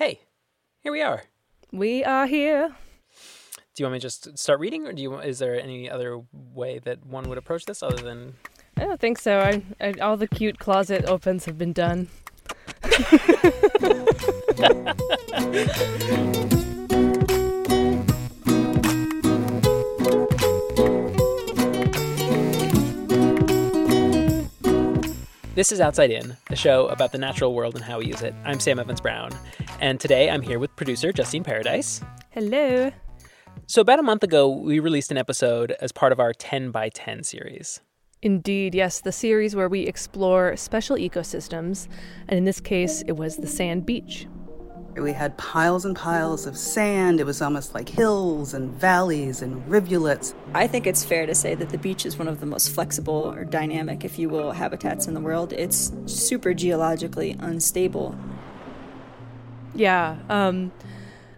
Hey, here we are. We are here. Do you want me to just start reading, or do you? Is there any other way that one would approach this other than? I don't think so. I, I, all the cute closet opens have been done. This is Outside In, a show about the natural world and how we use it. I'm Sam Evans Brown, and today I'm here with producer Justine Paradise. Hello. So, about a month ago, we released an episode as part of our 10 by 10 series. Indeed, yes, the series where we explore special ecosystems, and in this case, it was the sand beach. We had piles and piles of sand. It was almost like hills and valleys and rivulets. I think it's fair to say that the beach is one of the most flexible or dynamic, if you will, habitats in the world. It's super geologically unstable. Yeah, um,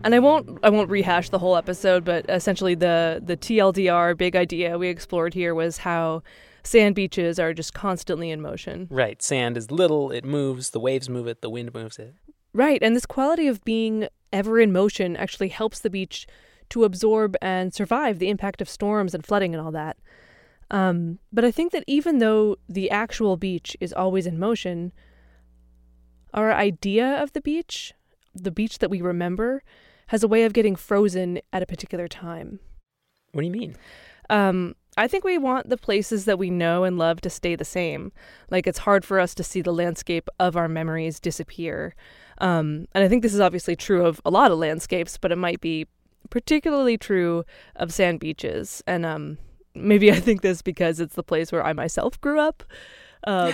and I won't I won't rehash the whole episode, but essentially the the TLDR big idea we explored here was how sand beaches are just constantly in motion. Right. Sand is little, it moves, the waves move it, the wind moves it. Right, and this quality of being ever in motion actually helps the beach to absorb and survive the impact of storms and flooding and all that. Um, but I think that even though the actual beach is always in motion, our idea of the beach, the beach that we remember, has a way of getting frozen at a particular time. What do you mean? Um, I think we want the places that we know and love to stay the same. Like it's hard for us to see the landscape of our memories disappear. Um, and I think this is obviously true of a lot of landscapes, but it might be particularly true of sand beaches. And um, maybe I think this because it's the place where I myself grew up. Um,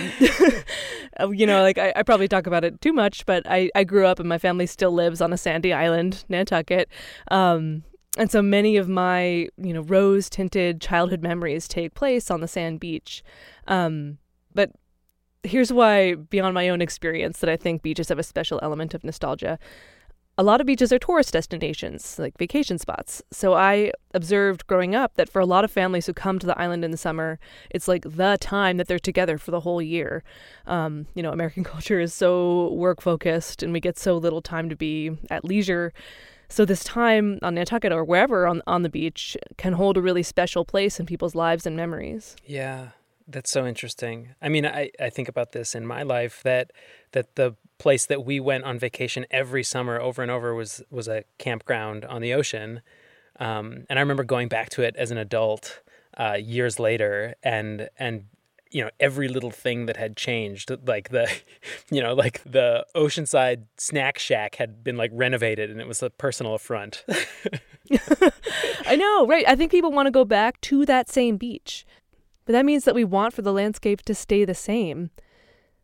you know, like I, I, probably talk about it too much, but I, I grew up and my family still lives on a sandy island, Nantucket. Um, and so many of my, you know, rose tinted childhood memories take place on the sand beach. Um, but here's why, beyond my own experience, that I think beaches have a special element of nostalgia. A lot of beaches are tourist destinations, like vacation spots. So I observed growing up that for a lot of families who come to the island in the summer, it's like the time that they're together for the whole year. Um, you know, American culture is so work focused and we get so little time to be at leisure. So this time on Nantucket or wherever on on the beach can hold a really special place in people's lives and memories. Yeah. That's so interesting. I mean, I, I think about this in my life that that the place that we went on vacation every summer over and over was was a campground on the ocean, um, and I remember going back to it as an adult uh, years later, and and you know every little thing that had changed, like the you know like the oceanside snack shack had been like renovated, and it was a personal affront. I know, right? I think people want to go back to that same beach. But that means that we want for the landscape to stay the same.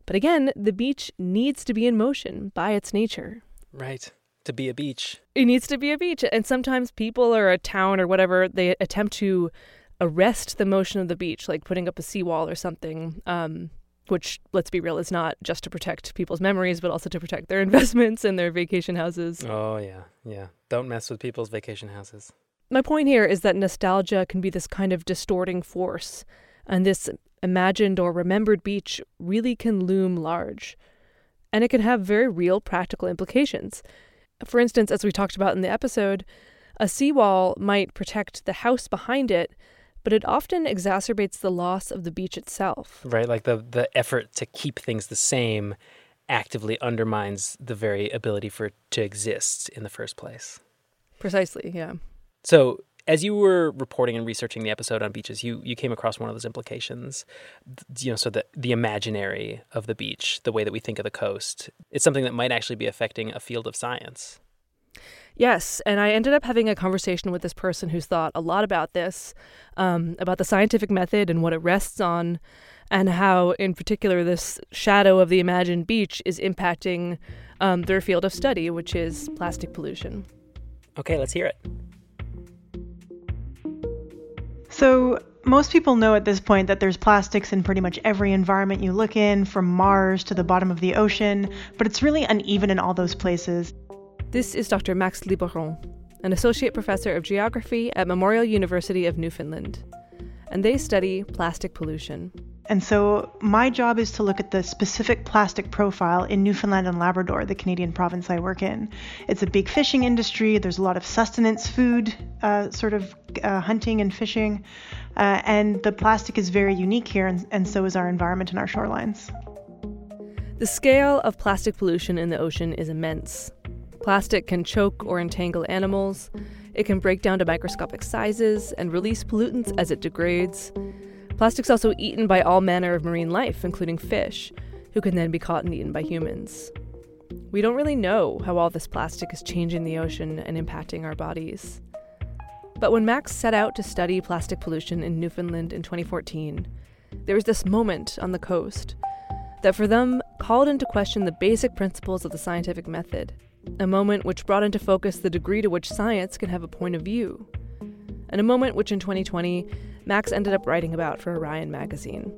But again, the beach needs to be in motion by its nature. Right. To be a beach. It needs to be a beach. And sometimes people or a town or whatever, they attempt to arrest the motion of the beach, like putting up a seawall or something. Um, which, let's be real, is not just to protect people's memories, but also to protect their investments and their vacation houses. Oh, yeah. Yeah. Don't mess with people's vacation houses. My point here is that nostalgia can be this kind of distorting force and this imagined or remembered beach really can loom large. And it can have very real practical implications. For instance, as we talked about in the episode, a seawall might protect the house behind it, but it often exacerbates the loss of the beach itself. Right, like the, the effort to keep things the same actively undermines the very ability for it to exist in the first place. Precisely, yeah. So as you were reporting and researching the episode on beaches, you you came across one of those implications. You know, so the the imaginary of the beach, the way that we think of the coast, it's something that might actually be affecting a field of science. Yes, and I ended up having a conversation with this person who's thought a lot about this, um, about the scientific method and what it rests on, and how, in particular, this shadow of the imagined beach is impacting um, their field of study, which is plastic pollution. Okay, let's hear it. So, most people know at this point that there's plastics in pretty much every environment you look in, from Mars to the bottom of the ocean, but it's really uneven in all those places. This is Dr. Max Liboiron, an associate professor of geography at Memorial University of Newfoundland, and they study plastic pollution. And so my job is to look at the specific plastic profile in Newfoundland and Labrador, the Canadian province I work in. It's a big fishing industry. There's a lot of sustenance food, uh, sort of uh, hunting and fishing. Uh, and the plastic is very unique here, and, and so is our environment and our shorelines. The scale of plastic pollution in the ocean is immense. Plastic can choke or entangle animals. It can break down to microscopic sizes and release pollutants as it degrades. Plastic's also eaten by all manner of marine life, including fish, who can then be caught and eaten by humans. We don't really know how all this plastic is changing the ocean and impacting our bodies. But when Max set out to study plastic pollution in Newfoundland in 2014, there was this moment on the coast that for them called into question the basic principles of the scientific method, a moment which brought into focus the degree to which science can have a point of view, and a moment which in 2020 Max ended up writing about for Orion magazine.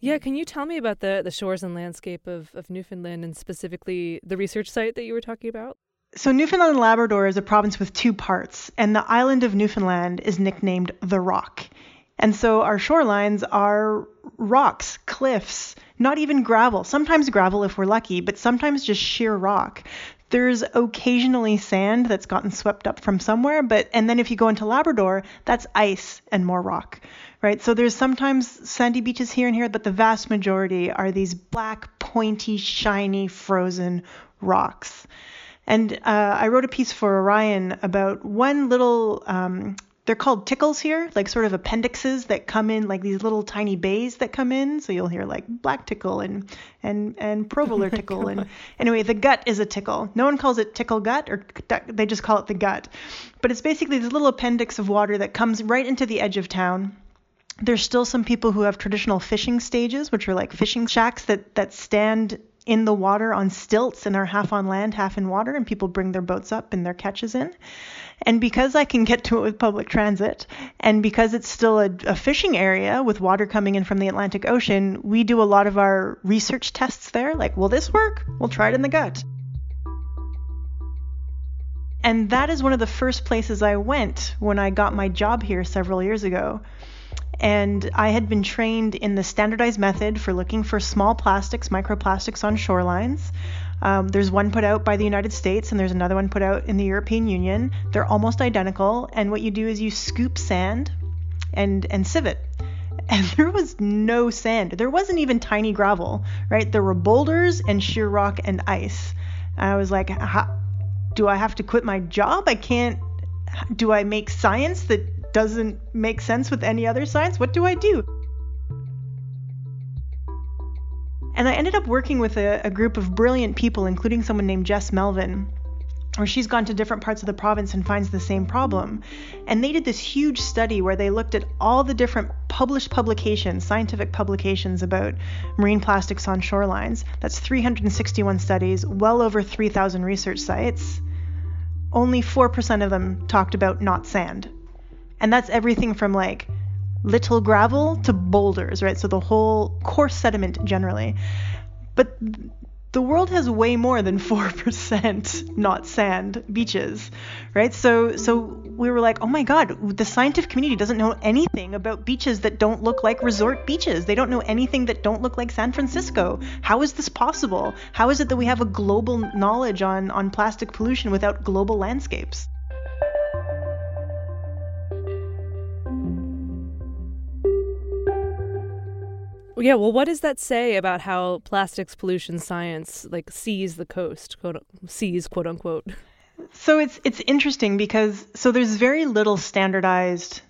Yeah, can you tell me about the, the shores and landscape of, of Newfoundland and specifically the research site that you were talking about? So, Newfoundland and Labrador is a province with two parts, and the island of Newfoundland is nicknamed the Rock. And so our shorelines are rocks, cliffs, not even gravel. Sometimes gravel if we're lucky, but sometimes just sheer rock. There's occasionally sand that's gotten swept up from somewhere, but and then if you go into Labrador, that's ice and more rock, right? So there's sometimes sandy beaches here and here, but the vast majority are these black, pointy, shiny, frozen rocks. And uh, I wrote a piece for Orion about one little um, they're called tickles here, like sort of appendixes that come in like these little tiny bays that come in. So you'll hear like black tickle and and and provolar oh tickle God. and anyway, the gut is a tickle. No one calls it tickle gut or they just call it the gut. But it's basically this little appendix of water that comes right into the edge of town. There's still some people who have traditional fishing stages, which are like fishing shacks that that stand in the water on stilts and are half on land, half in water, and people bring their boats up and their catches in. And because I can get to it with public transit, and because it's still a, a, fishing area with water coming in from the Atlantic Ocean, we do a lot of our research tests there. Like, will this work? We'll try it in the gut. And that is one of the first places I went when I got my job here several years ago. And I had been trained in the standardized method for looking for small plastics, microplastics on shorelines. Um, there's one put out by the United States and there's another one put out in the European Union. They're almost identical. And what you do is you scoop sand and, and sieve it. And there was no sand. There wasn't even tiny gravel, right? There were boulders and sheer rock and ice. And I was like, do I have to quit my job? I can't. Do I make science that doesn't make sense with any other science? What do I do? And I ended up working with a, a group of brilliant people, including someone named Jess Melvin, where she's gone to different parts of the province and finds the same problem. And they did this huge study where they looked at all the different published publications, scientific publications about marine plastics on shorelines. That's 361 studies, well over 3,000 research sites. Only 4% of them talked about not sand. And that's everything from like little gravel to boulders, right? So the whole coarse sediment generally. But the world has way more than 4% not sand beaches, right? So so we were like, "Oh my god, the scientific community doesn't know anything about beaches that don't look like resort beaches. They don't know anything that don't look like San Francisco. How is this possible? How is it that we have a global knowledge on on plastic pollution without global landscapes?" Yeah, well, what does that say about how plastics pollution science like sees the coast, quote, sees quote unquote? So it's it's interesting because so there's very little standardized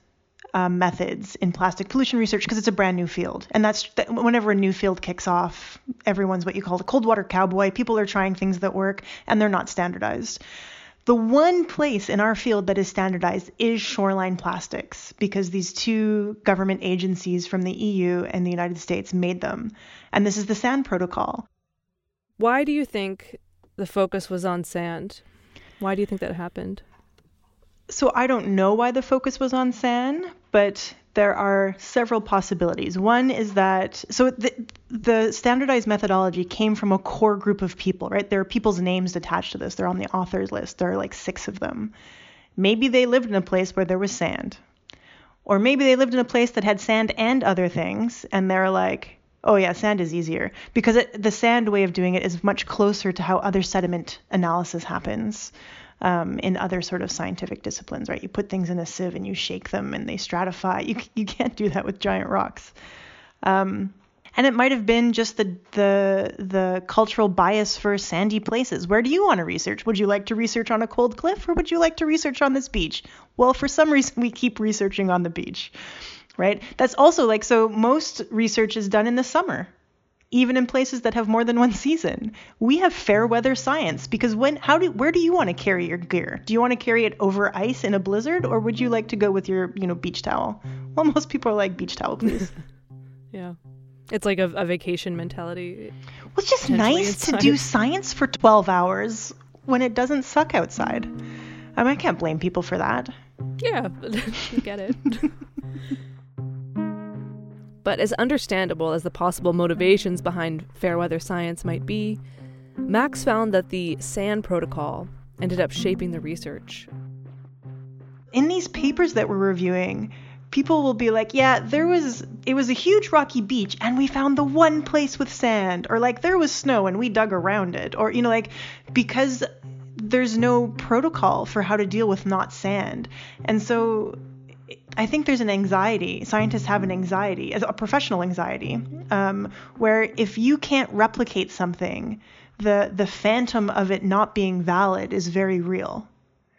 uh, methods in plastic pollution research because it's a brand new field, and that's whenever a new field kicks off, everyone's what you call the cold water cowboy. People are trying things that work, and they're not standardized. The one place in our field that is standardized is shoreline plastics because these two government agencies from the EU and the United States made them. And this is the SAND protocol. Why do you think the focus was on sand? Why do you think that happened? So I don't know why the focus was on sand, but there are several possibilities. One is that so the, the, standardized methodology came from a core group of people, right? There are people's names attached to this. They're on the authors list. There are like six of them. Maybe they lived in a place where there was sand. Or maybe they lived in a place that had sand and other things, and they're like, oh yeah, sand is easier because it, the sand way of doing it is much closer to how other sediment analysis happens um, in other sort of scientific disciplines, right? You put things in a sieve and you shake them and they stratify. You you can't do that with giant rocks. Um, and it might have been just the the the cultural bias for sandy places. Where do you want to research? Would you like to research on a cold cliff or would you like to research on this beach? Well, for some reason we keep researching on the beach. Right? That's also like so most research is done in the summer, even in places that have more than one season. We have fair weather science because when how do where do you want to carry your gear? Do you want to carry it over ice in a blizzard or would you like to go with your, you know, beach towel? Well, most people are like beach towel, please. yeah. It's like a, a vacation mentality. Well, it's just nice to do science for 12 hours when it doesn't suck outside. I mean, I can't blame people for that. Yeah, get it. But as understandable as the possible motivations behind fair weather science might be, Max found that the SAND protocol ended up shaping the research. In these papers that we're reviewing, people will be like, yeah, there was it was a huge rocky beach and we found the one place with sand or like there was snow and we dug around it or you know like because there's no protocol for how to deal with not sand. And so I think there's an anxiety. Scientists have an anxiety, a professional anxiety, um, where if you can't replicate something, the the phantom of it not being valid is very real,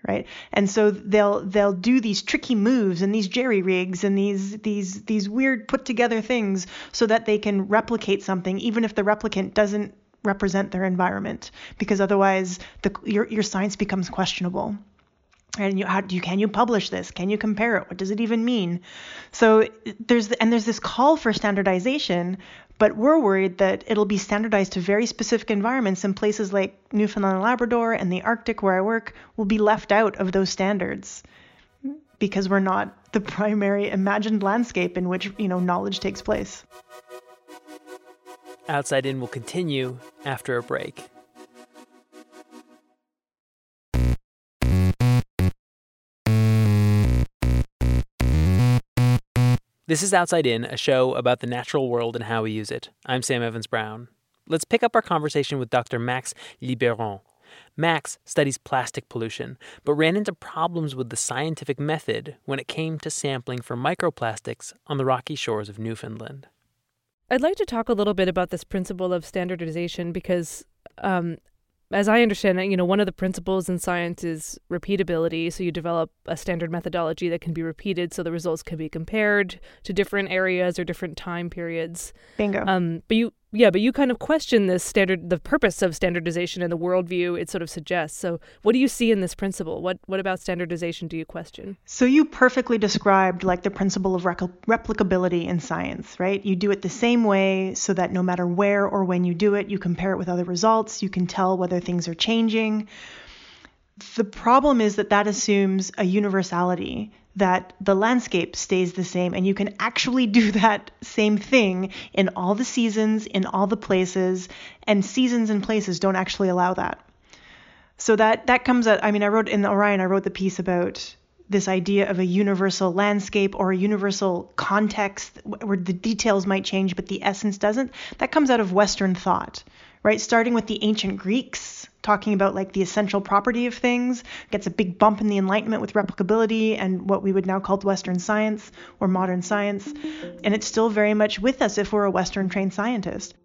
right? And so they'll they'll do these tricky moves and these jerry rigs and these these these weird put together things so that they can replicate something, even if the replicant doesn't represent their environment, because otherwise the your your science becomes questionable and you, how do you can you publish this? Can you compare it? What does it even mean? So there's and there's this call for standardization but we're worried that it'll be standardized to very specific environments and places like Newfoundland and Labrador and the Arctic where I work will be left out of those standards because we're not the primary imagined landscape in which you know knowledge takes place. Outside in will continue after a break This is Outside In, a show about the natural world and how we use it. I'm Sam Evans Brown. Let's pick up our conversation with Dr. Max Liboiron. Max studies plastic pollution, but ran into problems with the scientific method when it came to sampling for microplastics on the rocky shores of Newfoundland. I'd like to talk a little bit about this principle of standardization because um, as I understand it, you know, one of the principles in science is repeatability. So you develop a standard methodology that can be repeated so the results can be compared to different areas or different time periods. Bingo. Um, but you yeah, but you kind of question this standard, the purpose of standardization and the worldview it sort of suggests. So, what do you see in this principle? What what about standardization do you question? So you perfectly described like the principle of replicability in science, right? You do it the same way so that no matter where or when you do it, you compare it with other results. You can tell whether things are changing. The problem is that that assumes a universality that the landscape stays the same and you can actually do that same thing in all the seasons, in all the places, and seasons and places don't actually allow that. So that that comes at I mean I wrote in Orion I wrote the piece about this idea of a universal landscape or a universal context where the details might change but the essence doesn't. That comes out of western thought, right? Starting with the ancient Greeks talking about like the essential property of things, gets a big bump in the Enlightenment with replicability and what we would now call Western science or modern science. And it's still very much with us if we're a Western trained scientist.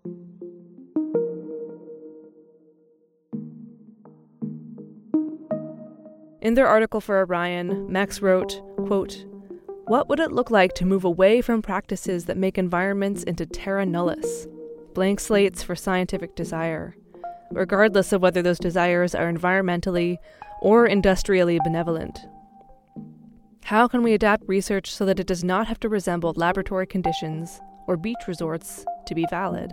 In their article for Orion, Max wrote, quote, What would it look like to move away from practices that make environments into terra nullius, blank slates for scientific desire? Regardless of whether those desires are environmentally or industrially benevolent. How can we adapt research so that it does not have to resemble laboratory conditions or beach resorts to be valid?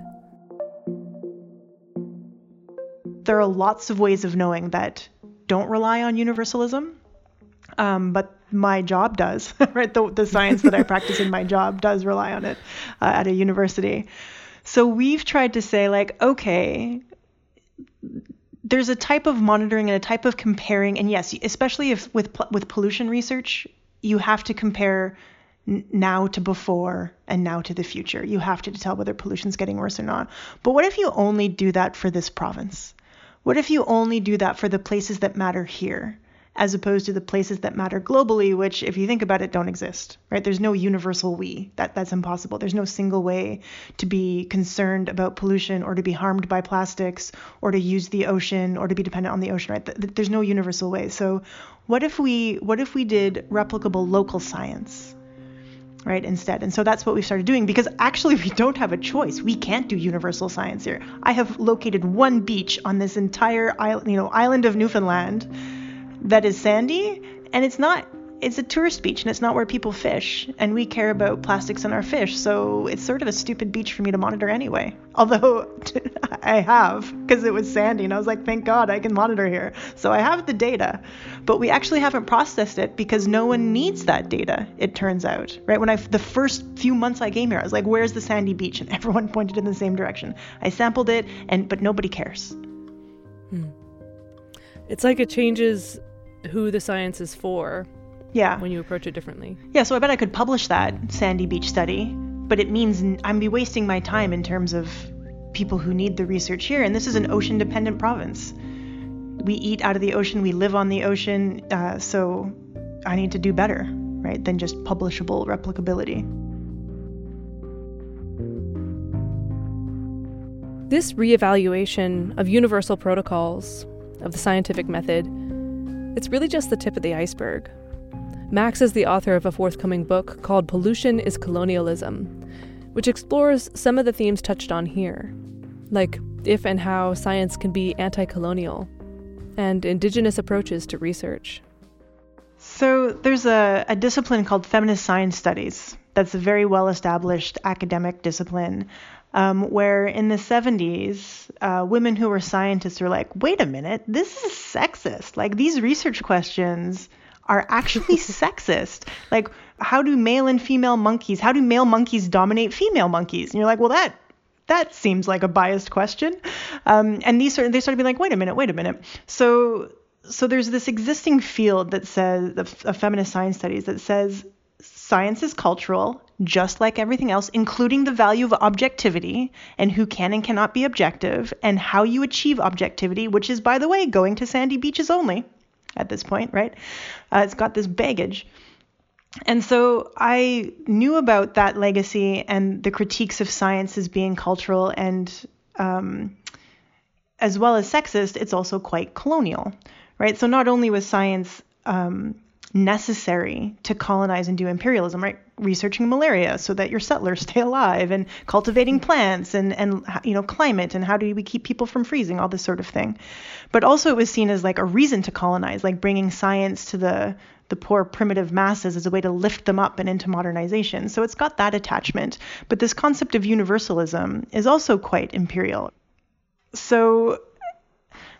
There are lots of ways of knowing that don't rely on universalism, um, but my job does, right? The, the, science that I practice in my job does rely on it uh, at a university. So we've tried to say, like, okay, there's a type of monitoring and a type of comparing, and yes, especially if with with pollution research, you have to compare now to before and now to the future. You have to, tell whether pollution's getting worse or not. But what if you only do that for this province? What if you only do that for the places that matter here? As opposed to the places that matter globally, which, if you think about it, don't exist, right? There's no universal we. That, that's impossible. There's no single way to be concerned about pollution or to be harmed by plastics or to use the ocean or to be dependent on the ocean, right? There's no universal way. So, what if we what if we did replicable local science? right instead and so that's what we've started doing because actually we don't have a choice we can't do universal science here i have located one beach on this entire island you know island of newfoundland that is sandy and it's not it's a tourist beach and it's not where people fish and we care about plastics in our fish so it's sort of a stupid beach for me to monitor anyway. Although i have because it was sandy and i was like thank god i can monitor here. So i have the data but we actually haven't processed it because no one needs that data it turns out. Right when i the first few months i came here i was like where's the sandy beach? And everyone pointed in the same direction. I sampled it and but nobody cares. Hmm. it's like it changes who the science is for. Yeah. When you approach it differently. Yeah, so I bet I could publish that Sandy Beach study, but it means I'm be wasting my time in terms of people who need the research here. And this is an ocean dependent province. We eat out of the ocean, we live on the ocean, uh, so I need to do better, right, than just publishable replicability. This reevaluation of universal protocols, of the scientific method, it's really just the tip of the iceberg. Max is the author of a forthcoming book called Pollution is Colonialism, which explores some of the themes touched on here, like if and how science can be anti colonial, and indigenous approaches to research. So, there's a, a discipline called feminist science studies that's a very well established academic discipline um, where in the 70s, uh, women who were scientists were like, wait a minute, this is sexist. Like, these research questions are actually sexist. Like, how do male and female monkeys, how do male monkeys dominate female monkeys? And you're like, well, that that seems like a biased question. Um, and these sort they started being like, wait a minute, wait a minute. So so there's this existing field that says of feminist science studies that says science is cultural just like everything else, including the value of objectivity and who can and cannot be objective, and how you achieve objectivity, which is, by the way, going to sandy beaches only at this point, right? Uh, it's got this baggage. And so I knew about that legacy and the critiques of science as being cultural and um, as well as sexist, it's also quite colonial, right? So not only was science um, necessary to colonize and do imperialism, right? Researching malaria so that your settlers stay alive and cultivating plants and, and you know, climate and how do we keep people from freezing, all this sort of thing. But also it was seen as like a reason to colonize, like bringing science to the the poor primitive masses as a way to lift them up and into modernization. So it's got that attachment. But this concept of universalism is also quite imperial. So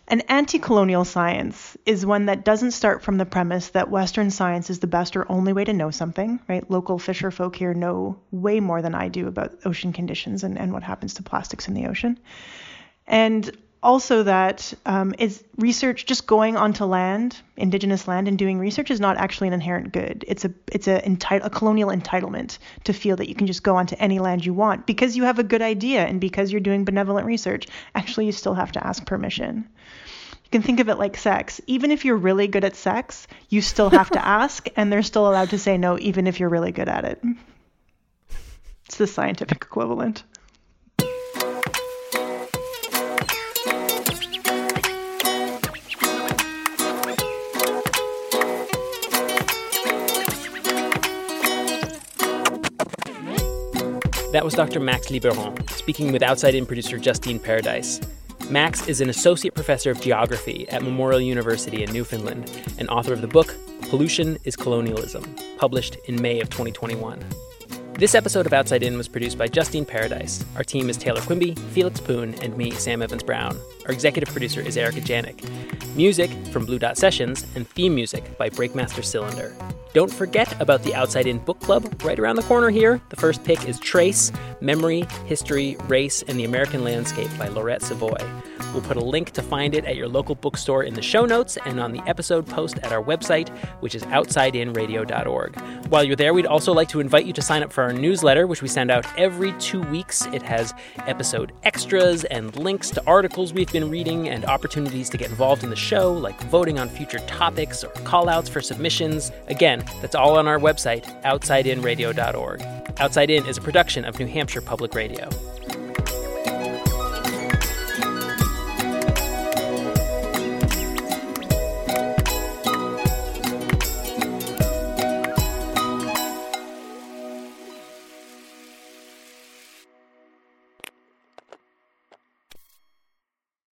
an anti colonial science is one that doesn't start from the premise that Western science is the best or only way to know something, right? Local fisher folk here know way more than I do about ocean conditions and, and what happens to plastics in the ocean. And also that um, is research just going onto land, indigenous land, and doing research is not actually an inherent good. It's a it's a, enti- a colonial entitlement to feel that you can just go onto any land you want because you have a good idea and because you're doing benevolent research. Actually, you still have to ask permission. You can think of it like sex. Even if you're really good at sex, you still have to ask, and they're still allowed to say no, even if you're really good at it. It's the scientific equivalent. That was Dr. Max Liboiron speaking with Outside In producer Justine Paradise. Max is an associate professor of geography at Memorial University in Newfoundland and author of the book Pollution is Colonialism, published in May of 2021. This episode of Outside In was produced by Justine Paradise. Our team is Taylor Quimby, Felix Poon, and me, Sam Evans Brown. Our executive producer is Erica Janik. Music from Blue Dot Sessions and theme music by Breakmaster Cylinder. Don't forget about the Outside In Book Club right around the corner here. The first pick is Trace Memory, History, Race, and the American Landscape by Lauret Savoy. We'll put a link to find it at your local bookstore in the show notes and on the episode post at our website, which is outsideinradio.org. While you're there, we'd also like to invite you to sign up for our newsletter, which we send out every two weeks. It has episode extras and links to articles we've been reading and opportunities to get involved in the show, like voting on future topics or call outs for submissions. That's all on our website, outsideinradio.org. Outside In is a production of New Hampshire Public Radio.